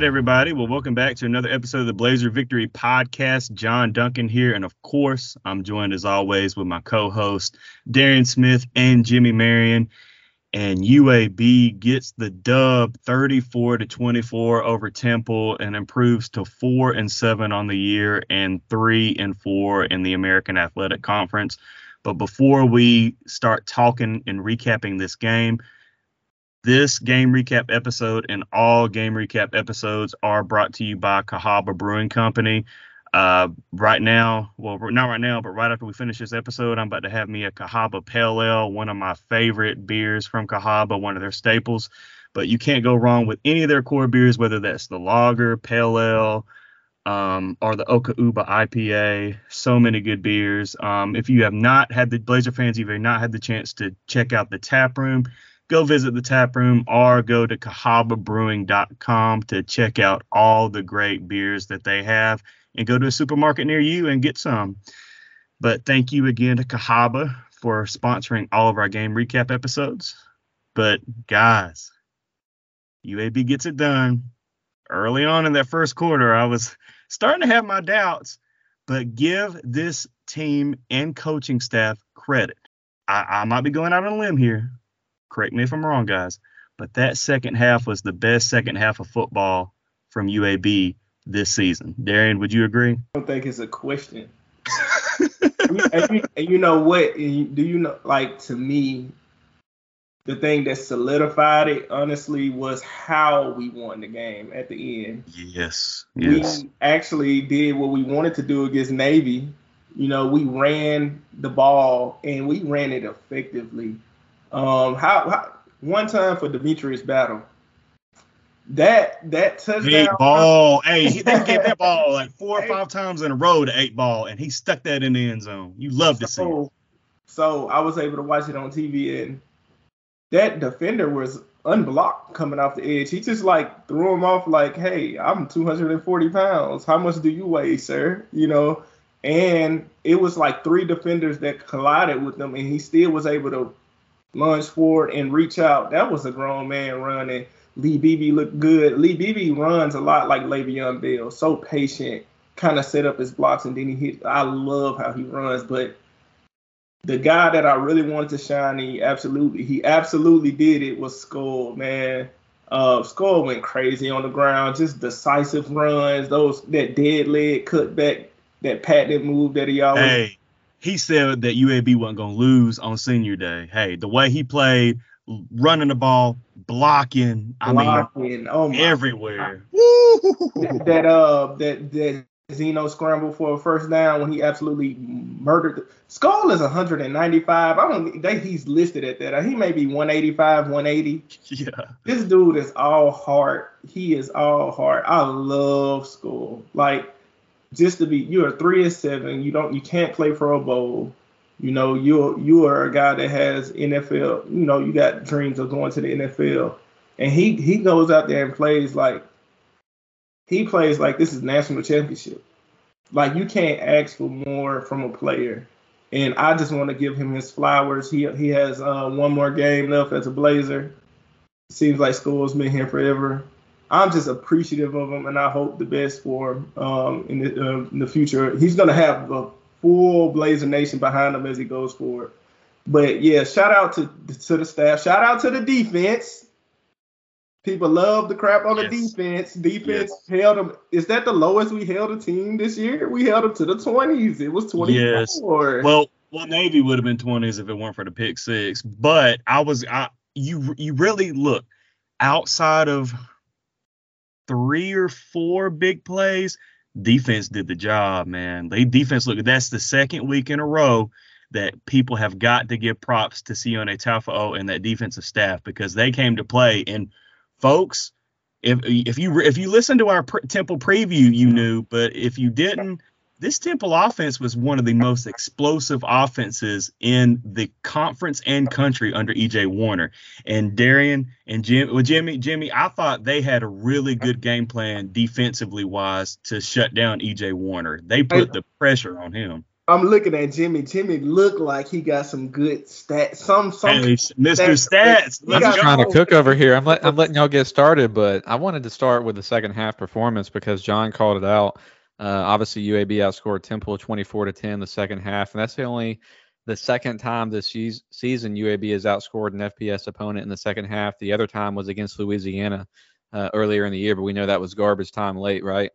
right, everybody. Well, welcome back to another episode of the Blazer Victory Podcast. John Duncan here, and of course, I'm joined as always with my co-host Darian Smith and Jimmy Marion. And UAB gets the dub 34 to 24 over Temple and improves to four and seven on the year and three and four in the American Athletic Conference. But before we start talking and recapping this game, this game recap episode and all game recap episodes are brought to you by Cahaba Brewing Company. Uh, right now, well, not right now, but right after we finish this episode, I'm about to have me a Cahaba Pale Ale, one of my favorite beers from Cahaba, one of their staples. But you can't go wrong with any of their core beers, whether that's the Lager, Pale Ale, um, or the Oka Uba IPA. So many good beers. Um, if you have not had the Blazer fans, if you have not had the chance to check out the tap room, go visit the tap room or go to cahababrewing.com to check out all the great beers that they have and go to a supermarket near you and get some. But thank you again to Cahaba for sponsoring all of our game recap episodes. But guys, UAB gets it done. Early on in that first quarter, I was starting to have my doubts, but give this team and coaching staff credit. I, I might be going out on a limb here, Correct me if I'm wrong, guys, but that second half was the best second half of football from UAB this season. Darian, would you agree? I don't think it's a question. and, you, and, you, know what? do you know? Like to me, the thing that solidified it, honestly, was how we won the game at the end. Yes. Yes. We actually did what we wanted to do against Navy. You know, we ran the ball and we ran it effectively. Um, how, how one time for Demetrius Battle. That that touchdown. Eight ball. hey, he gave that ball like four or five times in a row to eight ball, and he stuck that in the end zone. You love to see it. So I was able to watch it on TV, and that defender was unblocked coming off the edge. He just like threw him off like, "Hey, I'm 240 pounds. How much do you weigh, sir?" You know, and it was like three defenders that collided with him, and he still was able to lunge forward and reach out. That was a grown man running. Lee Beebe looked good. Lee Beebe runs a lot like Le'Veon Bell, so patient, kind of set up his blocks and then he hit. I love how he runs, but the guy that I really wanted to shine, he absolutely, he absolutely did it was Skull, man. Uh, Skull went crazy on the ground, just decisive runs, those that dead leg cutback, that patent move that he always. Hey, he said that UAB wasn't going to lose on senior day. Hey, the way he played, running the ball, blocking, I mean, oh everywhere. that, that uh that that Zeno scramble for a first down when he absolutely murdered. The, Skull is 195. I don't think he's listed at that. He may be 185, 180. Yeah. This dude is all heart. He is all heart. I love Skull. Like just to be you're three and seven, you don't you can't play for a bowl. You know, you're you are a guy that has NFL, you know, you got dreams of going to the NFL. And he he goes out there and plays like he plays like this is national championship. Like you can't ask for more from a player. And I just want to give him his flowers. He he has uh, one more game left as a Blazer. Seems like Skull's been here forever. I'm just appreciative of him, and I hope the best for him um, in, the, uh, in the future. He's going to have a full Blazer Nation behind him as he goes forward. But yeah, shout out to to the staff. Shout out to the defense. People love the crap on the defense. Defense yes. held them. Is that the lowest we held a team this year? We held them to the 20s. It was 24. Yes. Well, well, Navy would have been 20s if it weren't for the pick six. But I was, I you you really look outside of three or four big plays, defense did the job, man. They defense look that's the second week in a row that people have got to give props to Sione Ta'ufo'ou and that defensive staff because they came to play. And folks, if if you if you listen to our pre- Temple preview, you knew, but if you didn't, this Temple offense was one of the most explosive offenses in the conference and country under EJ Warner. And Darian and Jim, well, Jimmy, Jimmy, I thought they had a really good game plan defensively wise to shut down EJ Warner. They put the pressure on him. I'm looking at Jimmy. Jimmy looked like he got some good stats. Some some Hey, Mr. Stats. He I'm just trying to cook over here. I'm, let, I'm letting y'all get started, but I wanted to start with the second half performance because John called it out. Uh, obviously, UAB outscored Temple 24 to 10 the second half, and that's the only the second time this season UAB has outscored an FBS opponent in the second half. The other time was against Louisiana uh, earlier in the year, but we know that was garbage time late, right?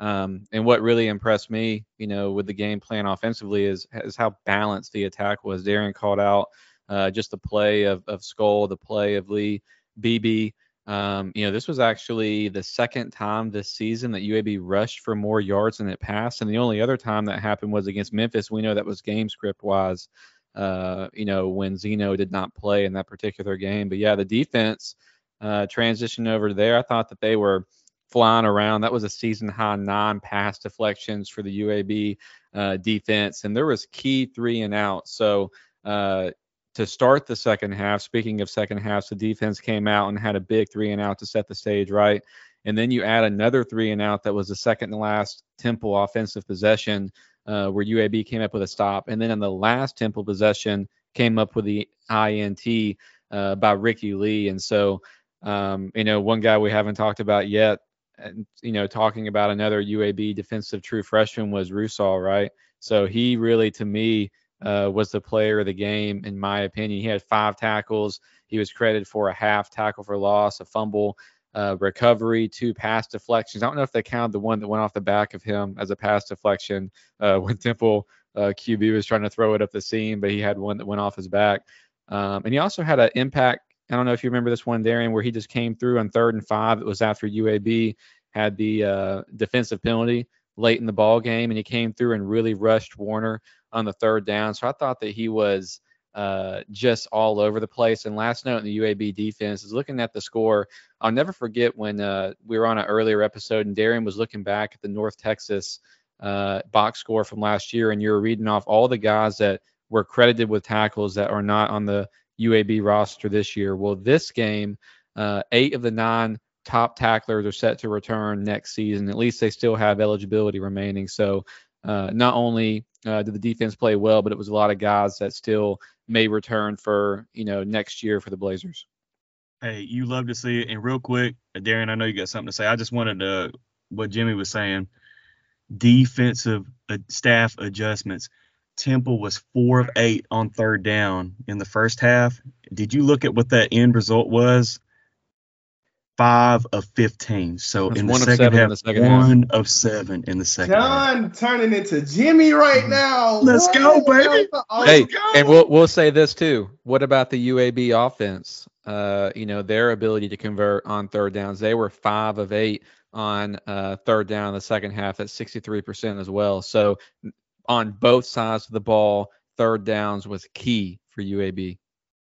Um, and what really impressed me, you know, with the game plan offensively is is how balanced the attack was. Darren called out uh, just the play of of Skull, the play of Lee, Beebe. Um, you know, this was actually the second time this season that UAB rushed for more yards than it passed, and the only other time that happened was against Memphis. We know that was game script wise. Uh, you know, when Zeno did not play in that particular game, but yeah, the defense uh, transitioned over there. I thought that they were flying around. That was a season high nine pass deflections for the UAB uh, defense, and there was key three and out. So uh, to start the second half, speaking of second halves, the defense came out and had a big three and out to set the stage right. And then you add another three and out that was the second to last Temple offensive possession, uh, where UAB came up with a stop. And then in the last Temple possession, came up with the INT uh, by Ricky Lee. And so, um, you know, one guy we haven't talked about yet, and you know, talking about another UAB defensive true freshman was Rusal, right? So he really, to me, uh, was the player of the game, in my opinion. He had five tackles. He was credited for a half tackle for loss, a fumble, uh, recovery, two pass deflections. I don't know if they counted the one that went off the back of him as a pass deflection uh, when Temple uh, QB was trying to throw it up the seam, but he had one that went off his back. Um, and he also had an impact. I don't know if you remember this one, Darian, where he just came through on third and five. It was after UAB had the uh, defensive penalty late in the ball game, and he came through and really rushed Warner on the third down. So I thought that he was uh, just all over the place. And last note in the UAB defense is looking at the score. I'll never forget when uh, we were on an earlier episode and Darian was looking back at the North Texas uh, box score from last year, and you were reading off all the guys that were credited with tackles that are not on the UAB roster this year. Well, this game, uh, eight of the nine top tacklers are set to return next season. At least they still have eligibility remaining. So uh, not only uh, did the defense play well, but it was a lot of guys that still may return for you know next year for the Blazers. Hey, you love to see it. And real quick, Darren, I know you got something to say. I just wanted to what Jimmy was saying. Defensive uh, staff adjustments. Temple was four of eight on third down in the first half. Did you look at what that end result was? Five of fifteen. So That's in the one of second seven in half, the second half. one of seven in the second half. John turning into Jimmy right now. Let's go, baby. Oh, let's go. and we'll we'll say this too. What about the UAB offense? Uh, you know their ability to convert on third downs. They were five of eight on uh, third down in the second half. That's 63% as well. So on both sides of the ball, third downs was key for UAB.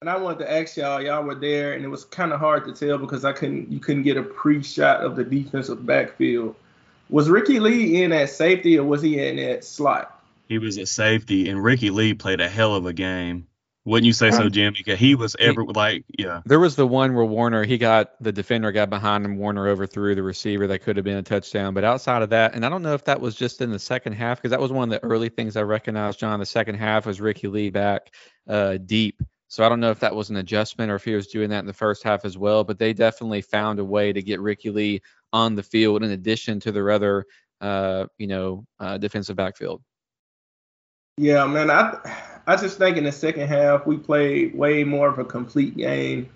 And I wanted to ask y'all, y'all were there, and it was kind of hard to tell because I couldn't, you couldn't get a pre-shot of the defensive backfield. Was Ricky Lee in at safety or was he in at slot? He was a safety, and Ricky Lee played a hell of a game. Wouldn't you say so, Jimmy? 'Cause He was ever like, yeah. There was the one where Warner, he got the defender got behind him. Warner overthrew the receiver. That could have been a touchdown. But outside of that, and I don't know if that was just in the second half because that was one of the early things I recognized. John, the second half was Ricky Lee back uh, deep. So I don't know if that was an adjustment or if he was doing that in the first half as well. But they definitely found a way to get Ricky Lee on the field in addition to their other, uh, you know, uh, defensive backfield. Yeah, man. I I just think in the second half we played way more of a complete game.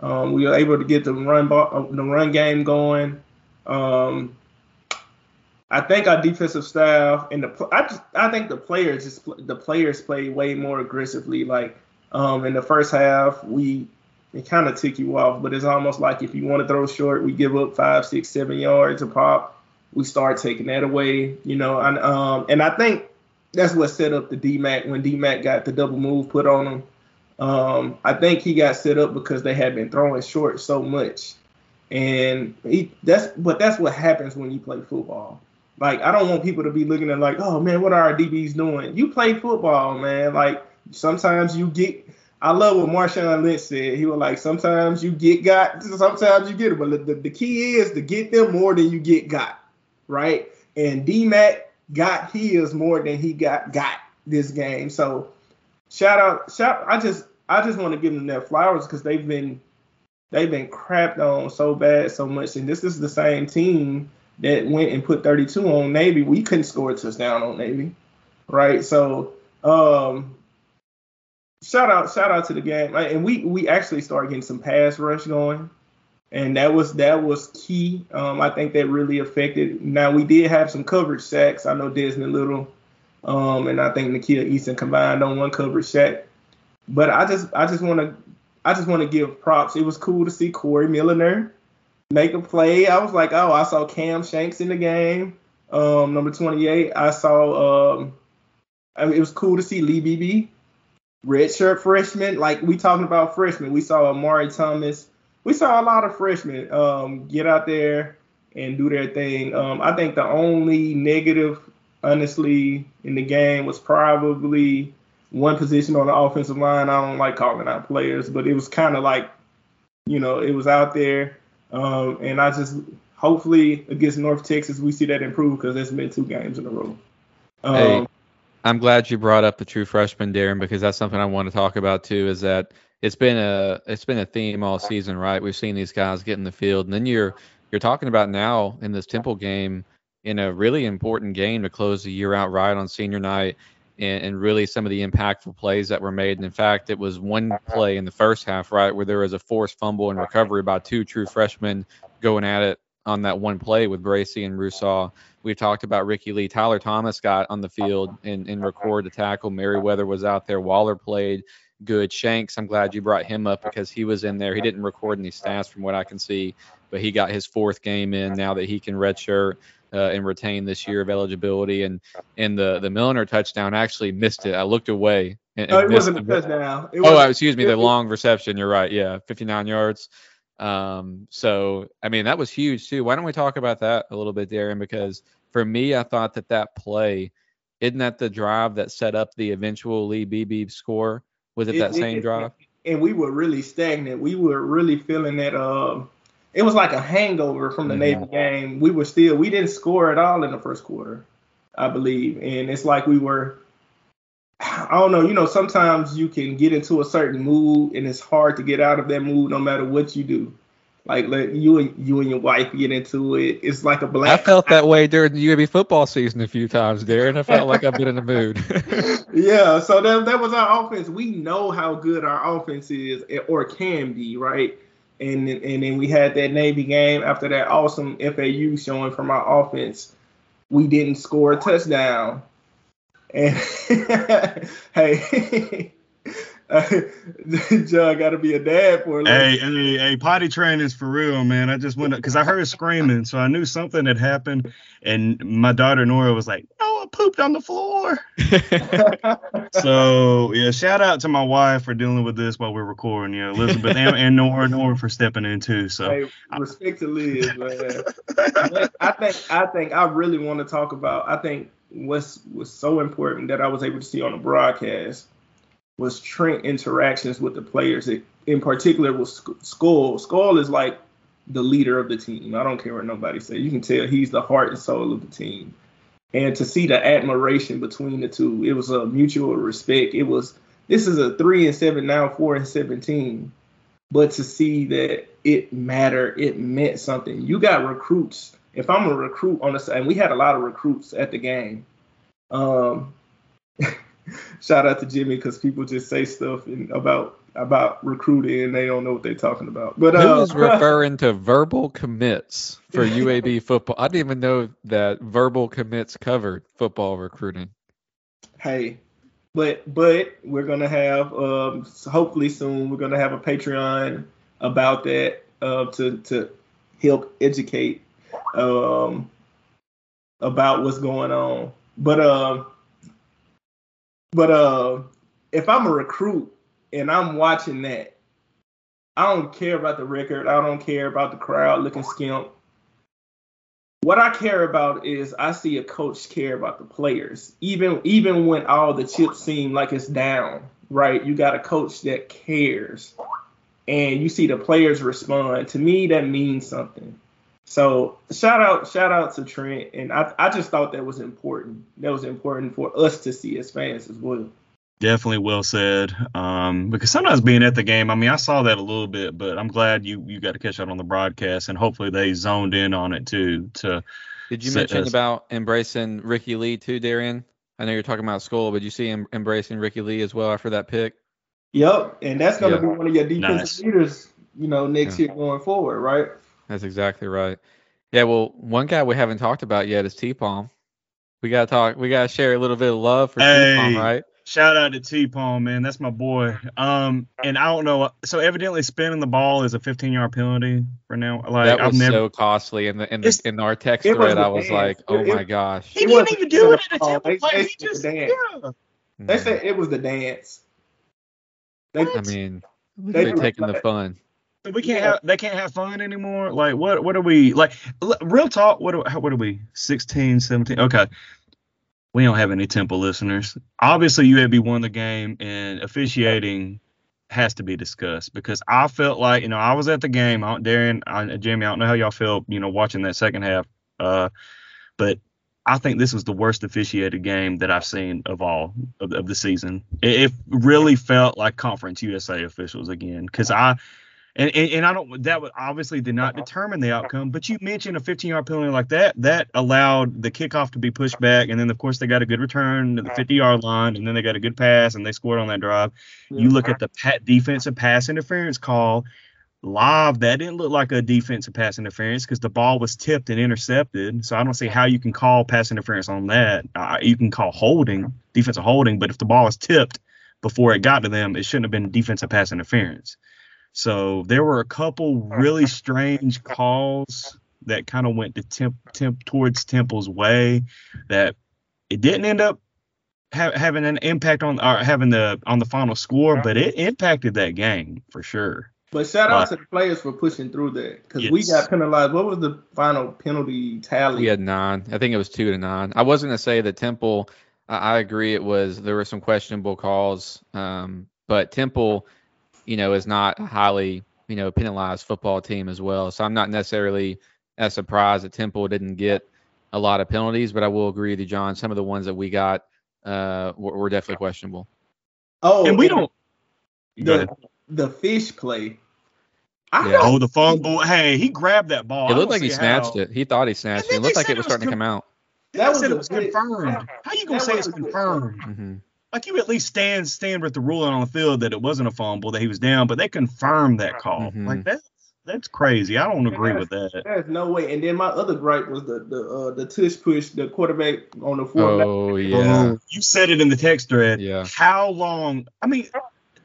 Um, we were able to get the run ball, the run game going. Um, I think our defensive staff and the I just I think the players just the players played way more aggressively. Like um, in the first half, we it kind of took you off, but it's almost like if you want to throw short, we give up five, six, seven yards a pop. We start taking that away, you know, and um, and I think that's what set up the DMAC when DMAC got the double move put on him. Um, I think he got set up because they had been throwing short so much, and he that's but that's what happens when you play football. Like I don't want people to be looking at like, oh man, what are our DBs doing? You play football, man. Like sometimes you get. I love what Marshawn Lynch said. He was like, sometimes you get got, sometimes you get it, but the, the key is to get them more than you get got, right? And DMAC got his more than he got got. this game. So shout out, shout. I just I just want to give them their flowers because they've been they've been crapped on so bad so much, and this is the same team that went and put 32 on Navy. We couldn't score a touchdown on Navy, right? So um, shout out shout out to the game, and we we actually started getting some pass rush going and that was that was key. Um, I think that really affected. Now we did have some coverage sacks. I know Desmond Little, um, and I think Nakia Easton combined on one coverage sack. But I just I just want to I just want to give props. It was cool to see Corey Milliner make a play. I was like, oh, I saw Cam Shanks in the game, um, number 28. I saw. Um, I mean, it was cool to see Lee Beebe, redshirt freshman. Like we talking about freshmen. We saw Amari Thomas we saw a lot of freshmen um, get out there and do their thing. Um, I think the only negative, honestly, in the game was probably one position on the offensive line. I don't like calling out players, but it was kind of like, you know, it was out there. Um, and I just hopefully against North Texas we see that improve because it's been two games in a row. Um, hey, I'm glad you brought up the true freshman, Darren, because that's something I want to talk about too. Is that it's been a it's been a theme all season, right? We've seen these guys get in the field, and then you're you're talking about now in this Temple game in a really important game to close the year out right on senior night, and, and really some of the impactful plays that were made. And in fact, it was one play in the first half, right, where there was a forced fumble and recovery by two true freshmen going at it on that one play with Bracy and Rousseau. We've talked about Ricky Lee. Tyler Thomas got on the field and, and recorded the tackle. Merriweather was out there. Waller played good. Shanks, I'm glad you brought him up because he was in there. He didn't record any stats from what I can see, but he got his fourth game in now that he can redshirt uh, and retain this year of eligibility. And and the the Milliner touchdown I actually missed it. I looked away. And, and oh, it wasn't a touchdown. It oh, excuse me, the long reception. You're right. Yeah, 59 yards. Um, so I mean that was huge too. Why don't we talk about that a little bit, Darren? Because for me, I thought that that play, isn't that the drive that set up the eventual Lee Beebe score? Was it, it that same it, drive? And we were really stagnant. We were really feeling that. Uh, it was like a hangover from the. Navy game. We were still. We didn't score at all in the first quarter, I believe, and it's like we were. I don't know. You know, sometimes you can get into a certain mood, and it's hard to get out of that mood no matter what you do. Like let you and you and your wife get into it. It's like a black. I felt that way during the UAB football season a few times, Darren. I felt like I've been in the mood. yeah, so that that was our offense. We know how good our offense is or can be, right? And and then we had that Navy game after that awesome FAU showing from our offense. We didn't score a touchdown. And hey, John got to be a dad for a Hey, hey, hey, potty train is for real, man. I just went because I heard screaming, so I knew something had happened. And my daughter Nora was like, "No, I pooped on the floor." so yeah, shout out to my wife for dealing with this while we're recording. Yeah, Elizabeth and, and Nora, Nora for stepping in too. So hey, respect to Liz, man. I think I think I really want to talk about. I think what's was so important that I was able to see on the broadcast was Trent interactions with the players. It, in particular, was Skull. Skull is like the leader of the team. I don't care what nobody says. You can tell he's the heart and soul of the team. And to see the admiration between the two, it was a mutual respect. It was this is a three and seven now, four and seventeen. But to see that it mattered, it meant something. You got recruits. If I'm a recruit on the side, and we had a lot of recruits at the game. Um, shout out to Jimmy because people just say stuff in, about about recruiting and they don't know what they're talking about. But uh, who's referring to verbal commits for UAB football? I didn't even know that verbal commits covered football recruiting. Hey, but but we're gonna have um, hopefully soon we're gonna have a Patreon about that uh, to to help educate um, about what's going on. But uh, but uh, if I'm a recruit and I'm watching that, I don't care about the record. I don't care about the crowd looking skimp. What I care about is I see a coach care about the players, even even when all the chips seem like it's down. Right, you got a coach that cares, and you see the players respond. To me, that means something. So shout out, shout out to Trent, and I, I just thought that was important. That was important for us to see as fans as well. Definitely well said. Um, because sometimes being at the game, I mean, I saw that a little bit, but I'm glad you you got to catch that on the broadcast, and hopefully they zoned in on it too. To did you mention about embracing Ricky Lee too, Darian? I know you're talking about Skull, but you see him embracing Ricky Lee as well after that pick. Yep, and that's going to yeah. be one of your defensive nice. leaders, you know, next yeah. year going forward, right? That's exactly right. Yeah, well, one guy we haven't talked about yet is T Palm. We gotta talk. We gotta share a little bit of love for hey, T Palm, right? Shout out to T Palm, man. That's my boy. Um, and I don't know. So evidently, spinning the ball is a 15 yard penalty for now. Like that was I've never, so costly. In the in, the, in our text thread, I was like, oh it, my gosh. He didn't even do it at a temple play. He just yeah. They said it was the dance. They, I mean, they are taking the fun. We can't have they can't have fun anymore. Like what what are we like real talk what are, what are we 16 17 okay. We don't have any Temple listeners. Obviously UAB won the game and officiating has to be discussed because I felt like you know I was at the game. Darren, I, Jimmy, I don't know how y'all feel you know watching that second half, uh, but I think this was the worst officiated game that I've seen of all of, of the season. It, it, really felt like Conference USA officials again because I. And, and, and I don't that would obviously did not uh-huh. determine the uh-huh. outcome, but you mentioned a 15 yard penalty like that that allowed the kickoff to be pushed back, and then of course they got a good return to the uh-huh. 50 yard line, and then they got a good pass and they scored on that drive. You look at the defensive pass interference call, live, that didn't look like a defensive pass interference because the ball was tipped and intercepted. So I don't see how you can call pass interference on that. Uh, you can call holding, defensive holding, but if the ball was tipped before it got to them, it shouldn't have been defensive pass interference. So there were a couple really strange calls that kind of went to temp, temp towards Temple's way that it didn't end up ha- having an impact on or having the on the final score, but it impacted that game for sure. But shout out to the players for pushing through that because yes. we got penalized. What was the final penalty tally? We had nine. I think it was two to nine. I wasn't gonna say that Temple. I, I agree. It was there were some questionable calls, um, but Temple, you know, is not a highly you know penalized football team as well. So I'm not necessarily as surprised that Temple didn't get a lot of penalties. But I will agree with you, John. Some of the ones that we got uh, were, were definitely questionable. Oh, and we don't. The, the fish play yeah. Oh, the fumble. Hey, he grabbed that ball. It looked like he snatched how. it. He thought he snatched it. It looked like it was starting con- to come out. That was said it was confirmed. How you gonna say it's confirmed? Mm-hmm. Like you at least stand stand with the ruling on the field that it wasn't a fumble that he was down, but they confirmed that call. Mm-hmm. Like that's that's crazy. I don't agree with that. There's no way. And then my other gripe was the the uh, the tush push the quarterback on the fourth. Oh yeah. Oh, you said it in the text thread. Yeah. How long? I mean,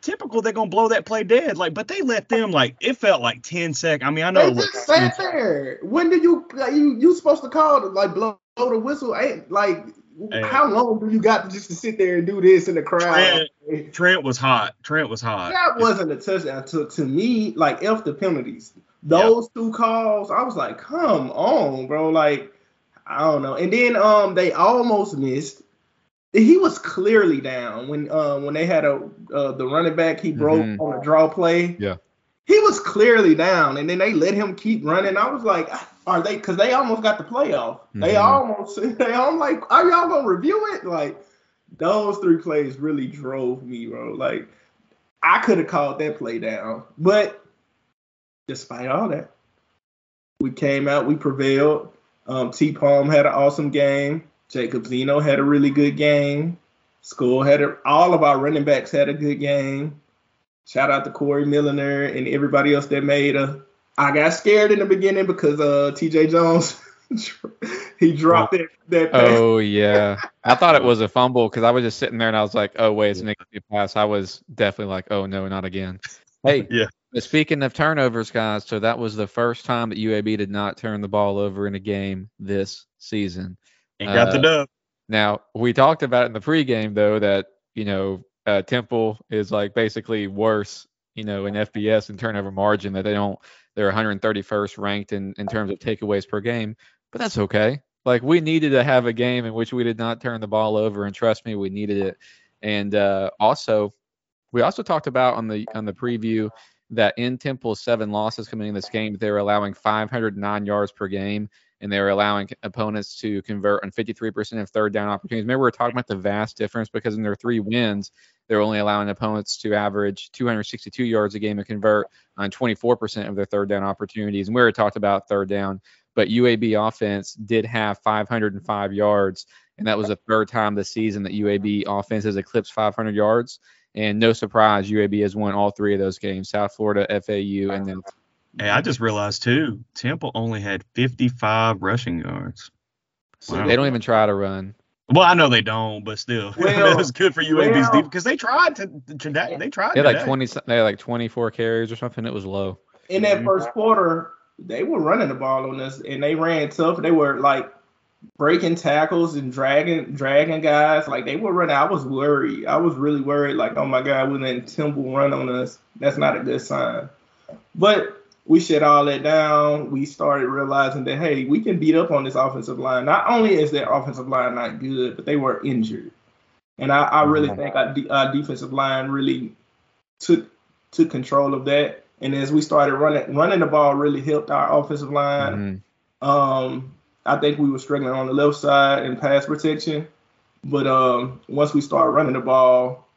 typical they're gonna blow that play dead. Like, but they let them like it felt like ten seconds. I mean, I know they just sat there. When did you like you you supposed to call to like blow, blow the whistle? Ain't like hey. how long do you got to just to sit there and do this in the crowd? Trent, Trent was hot. Trent was hot. That wasn't a touchdown to to me. Like if the penalties, those two calls, I was like, come on, bro. Like I don't know. And then um they almost missed he was clearly down when uh, when they had a uh, the running back he broke mm-hmm. on a draw play. Yeah, he was clearly down, and then they let him keep running. I was like, are they? Because they almost got the playoff. Mm-hmm. They almost. They I'm like, are y'all gonna review it? Like those three plays really drove me, bro. Like I could have called that play down, but despite all that, we came out, we prevailed. Um, T Palm had an awesome game. Jacob Zeno had a really good game. Skull had a, all of our running backs had a good game. Shout out to Corey Milliner and everybody else that made a. I got scared in the beginning because uh TJ Jones he dropped that that pass. Oh yeah. I thought it was a fumble because I was just sitting there and I was like, oh wait, it's an incomplete pass. I was definitely like, oh no, not again. Hey, yeah. Speaking of turnovers, guys, so that was the first time that UAB did not turn the ball over in a game this season. And got uh, the dub. Now we talked about it in the pregame though that you know uh, Temple is like basically worse, you know, in FBS and turnover margin that they don't. They're 131st ranked in in terms of takeaways per game, but that's okay. Like we needed to have a game in which we did not turn the ball over, and trust me, we needed it. And uh, also, we also talked about on the on the preview that in Temple's seven losses coming in this game, they were allowing 509 yards per game, and they were allowing opponents to convert on 53% of third down opportunities. Remember, we are talking about the vast difference because in their three wins, they're only allowing opponents to average 262 yards a game and convert on 24% of their third down opportunities. And we already talked about third down, but UAB offense did have 505 yards, and that was the third time this season that UAB offense has eclipsed 500 yards. And no surprise, UAB has won all three of those games: South Florida, FAU, and then. Hey, I just realized too, Temple only had 55 rushing yards. Wow. They don't even try to run. Well, I know they don't, but still, well, it was good for UAB's well, because they tried to, to they tried. They had like 20, they had like 24 carries or something. It was low. In that mhm. first quarter, they were running the ball on us, and they ran tough. They were like breaking tackles and dragging dragging guys. Like they were running. I was worried. I was really worried. Like, oh my God, we let Temple run on us. That's not a good sign. But we shut all that down. We started realizing that hey, we can beat up on this offensive line. Not only is their offensive line not good, but they were injured. And I, I really think our, de- our defensive line really took took control of that. And as we started running running the ball, really helped our offensive line. Mm-hmm. Um, I think we were struggling on the left side in pass protection. But um, once we started running the ball,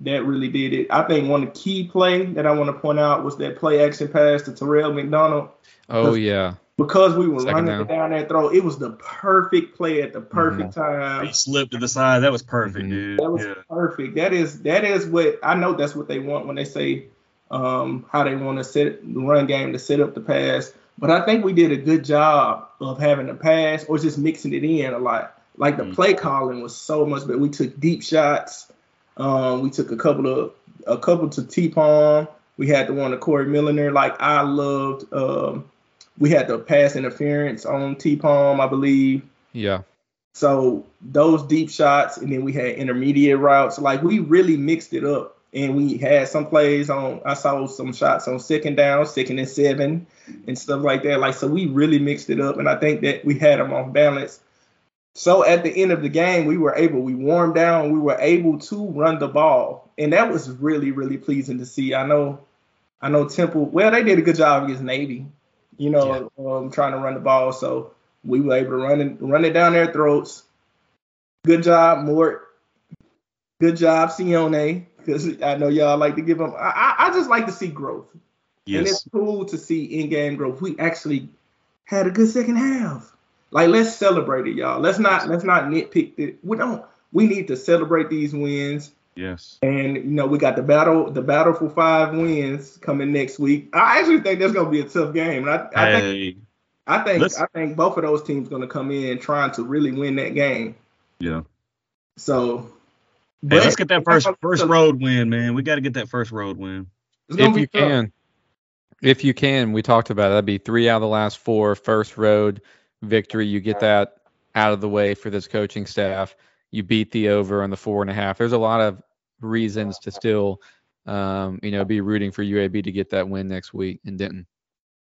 that really did it. I think one key play that I want to point out was that play action pass to Terrell McDonald. Oh yeah. Because we were Second running down. down that throw, it was the perfect play at the perfect mm-hmm. time. He slipped to the side. That was perfect, mm-hmm. dude. That was yeah. perfect. That is that is what I know. That's what they want when they say um, how they want to set the run game to set up the pass. But I think we did a good job of having a pass or just mixing it in a lot. Like the mm-hmm. play calling was so much but We took deep shots. Um, we took a couple of a couple to T Palm. We had the one to Corey Milliner. Like I loved. Um, we had the pass interference on T Palm, I believe. Yeah. So those deep shots, and then we had intermediate routes. Like we really mixed it up, and we had some plays on. I saw some shots on second down, second and seven, and stuff like that. Like so, we really mixed it up, and I think that we had them off balance. So at the end of the game, we were able, we warmed down, we were able to run the ball, and that was really, really pleasing to see. I know, I know Temple. Well, they did a good job against Navy, you know, yeah. um, trying to run the ball. So we were able to run it, run it down their throats. Good job, Mort. Good job, Sione, because I know y'all like to give them. I, I just like to see growth. Yes. And it's cool to see in-game growth. We actually had a good second half. Like let's celebrate it, y'all. Let's not let's not nitpick it. We don't. We need to celebrate these wins. Yes. And you know we got the battle the battle for five wins coming next week. I actually think that's gonna be a tough game. And I, I hey. think I think let's, I think both of those teams gonna come in trying to really win that game. Yeah. So. Hey, let's get that first first road win, man. We got to get that first road win. If you tough. can, if you can, we talked about it. that'd be three out of the last four first road victory. You get that out of the way for this coaching staff. You beat the over on the four and a half. There's a lot of reasons to still, um, you know, be rooting for UAB to get that win next week in Denton.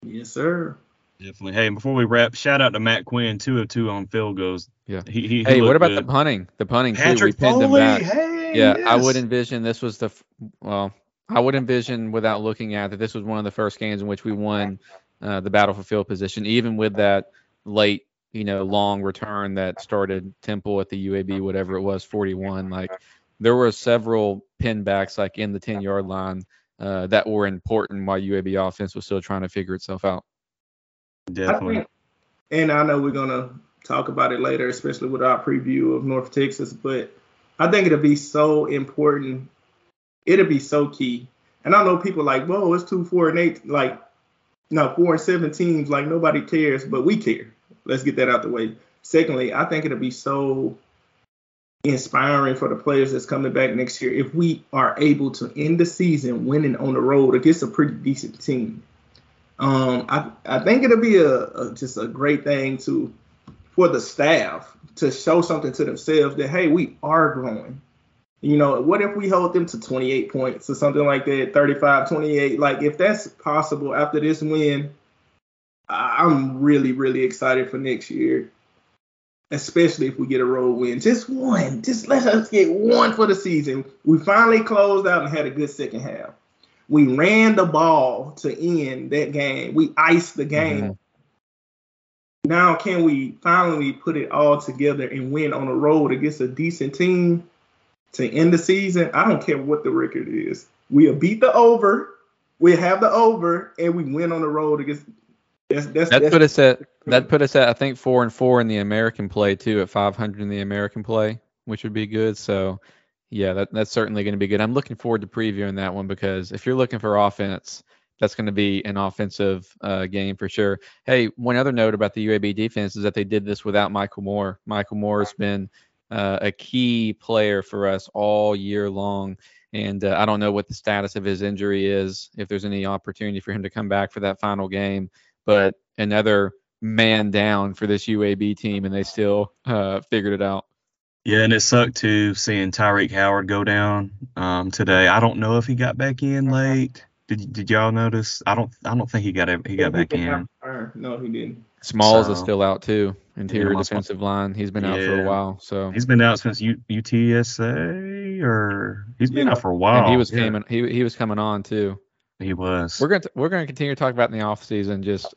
Yes, sir. Definitely. Hey, before we wrap, shout out to Matt Quinn, two of two on field goals. Yeah. He, he, hey, what about good. the punting? The punting Patrick too. We pinned Foley, him back. Hey, yeah, yes. I would envision this was the well, I would envision without looking at that this was one of the first games in which we won uh, the battle for field position, even with that late you know, long return that started Temple at the UAB, whatever it was, 41. Like there were several pinbacks like in the 10 yard line uh, that were important while UAB offense was still trying to figure itself out. Definitely. I think, and I know we're gonna talk about it later, especially with our preview of North Texas, but I think it'll be so important. It'll be so key. And I know people like, whoa, it's two, four, and eight, like no, four and seven teams, like nobody cares, but we care. Let's get that out the way. Secondly, I think it'll be so inspiring for the players that's coming back next year if we are able to end the season winning on the road against a pretty decent team. Um, I I think it'll be a, a just a great thing to for the staff to show something to themselves that hey we are growing. You know, what if we hold them to 28 points or something like that, 35, 28? Like, if that's possible after this win, I'm really, really excited for next year, especially if we get a road win. Just one. Just let us get one for the season. We finally closed out and had a good second half. We ran the ball to end that game. We iced the game. Mm-hmm. Now, can we finally put it all together and win on the road against a decent team to end the season? I don't care what the record is. We'll beat the over. We have the over, and we win on the road against. That's, that's, that that's, put us at that put us at I think four and four in the American play too, at 500 in the American play, which would be good. So yeah, that, that's certainly going to be good. I'm looking forward to previewing that one because if you're looking for offense, that's going to be an offensive uh, game for sure. Hey, one other note about the UAB defense is that they did this without Michael Moore. Michael Moore has been uh, a key player for us all year long. And uh, I don't know what the status of his injury is, if there's any opportunity for him to come back for that final game. But another man down for this UAB team, and they still uh, figured it out. Yeah, and it sucked too seeing Tyreek Howard go down um, today. I don't know if he got back in late. Did did y'all notice? I don't I don't think he got he got back in. No, he didn't. Smalls so, is still out too. Interior yeah, defensive line. He's been yeah. out for a while. So he's been out since U, UTSA or he's been yeah. out for a while. And he was coming he he was coming on too. He was. We're going to we're going to continue to talk about in the off season just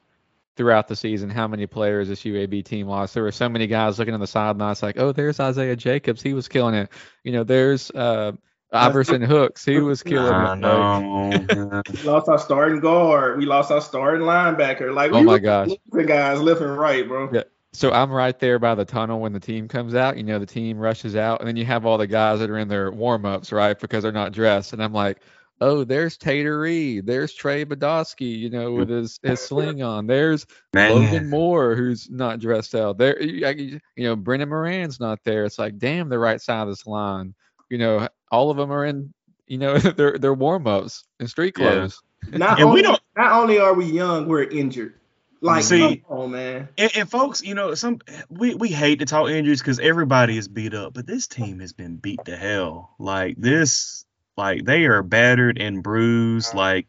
throughout the season how many players this UAB team lost. There were so many guys looking on the sidelines like, oh, there's Isaiah Jacobs. He was killing it. You know, there's uh, Iverson Hooks, he was killing I know. we lost our starting guard. We lost our starting linebacker. Like, oh my gosh, the guys left and right, bro. Yeah. So I'm right there by the tunnel when the team comes out. You know, the team rushes out, and then you have all the guys that are in their warm ups, right? Because they're not dressed. And I'm like, oh, there's Tater Reed. There's Trey Badowski, you know, with his, his sling on. There's Man. Logan Moore, who's not dressed out. There, you know, Brennan Moran's not there. It's like, damn, the right side of this line. You know, all of them are in, you know, their their warm ups and street clothes. Yeah. Not and only, we don't. Not only are we young, we're injured. Like, see, oh man. And, and, folks, you know, some we we hate to talk injuries because everybody is beat up, but this team has been beat to hell. Like this, like they are battered and bruised. Like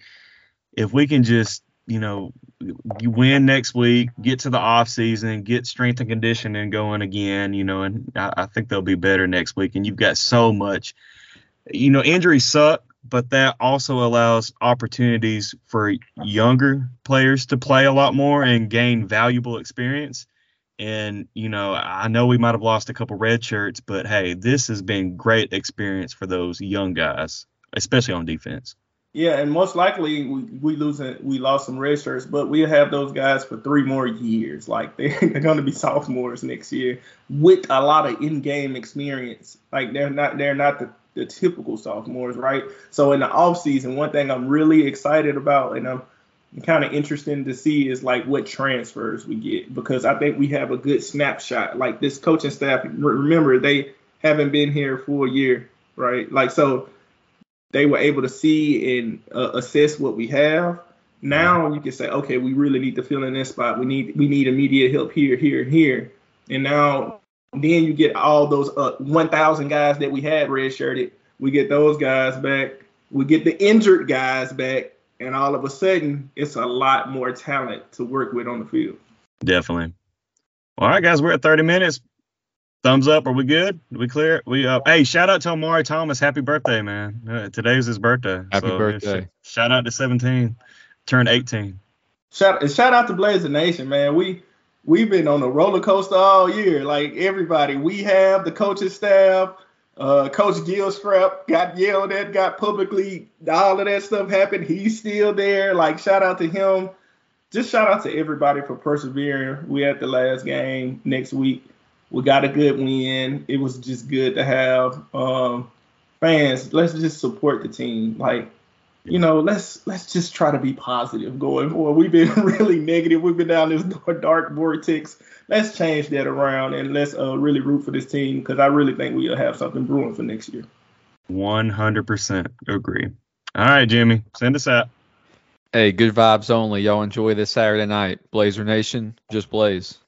if we can just, you know, you win next week, get to the off season, get strength and conditioning going again, you know, and I, I think they'll be better next week. And you've got so much you know, injuries suck, but that also allows opportunities for younger players to play a lot more and gain valuable experience. And, you know, I know we might have lost a couple red shirts, but hey, this has been great experience for those young guys, especially on defense. Yeah, and most likely we, we lose we lost some red shirts, but we'll have those guys for three more years. Like they're, they're going to be sophomores next year with a lot of in-game experience. Like they're not they're not the the typical sophomores, right? So in the off season, one thing I'm really excited about and I'm kind of interested to see is like what transfers we get because I think we have a good snapshot. Like this coaching staff, remember they haven't been here for a year, right? Like so they were able to see and uh, assess what we have. Now you can say, okay, we really need to fill in this spot. We need we need immediate help here, here, here. And now then you get all those uh, 1,000 guys that we had redshirted. We get those guys back. We get the injured guys back. And all of a sudden, it's a lot more talent to work with on the field. Definitely. All right, guys, we're at 30 minutes. Thumbs up. Are we good? Are we clear? We uh, hey, shout out to Omari Thomas. Happy birthday, man. Uh, today's his birthday. Happy so, birthday. Yeah, shout out to 17. Turned 18. Shout shout out to Blazer Nation, man. We we've been on a roller coaster all year. Like everybody, we have the coaching staff. Uh, Coach Gilstrap got yelled at, got publicly, all of that stuff happened. He's still there. Like, shout out to him. Just shout out to everybody for persevering. We at the last game next week. We got a good win. It was just good to have um, fans. Let's just support the team. Like, you know, let's let's just try to be positive going forward. We've been really negative. We've been down this dark vortex. Let's change that around and let's uh, really root for this team because I really think we'll have something brewing for next year. 100% agree. All right, Jimmy, send us out. Hey, good vibes only. Y'all enjoy this Saturday night. Blazer Nation, just blaze.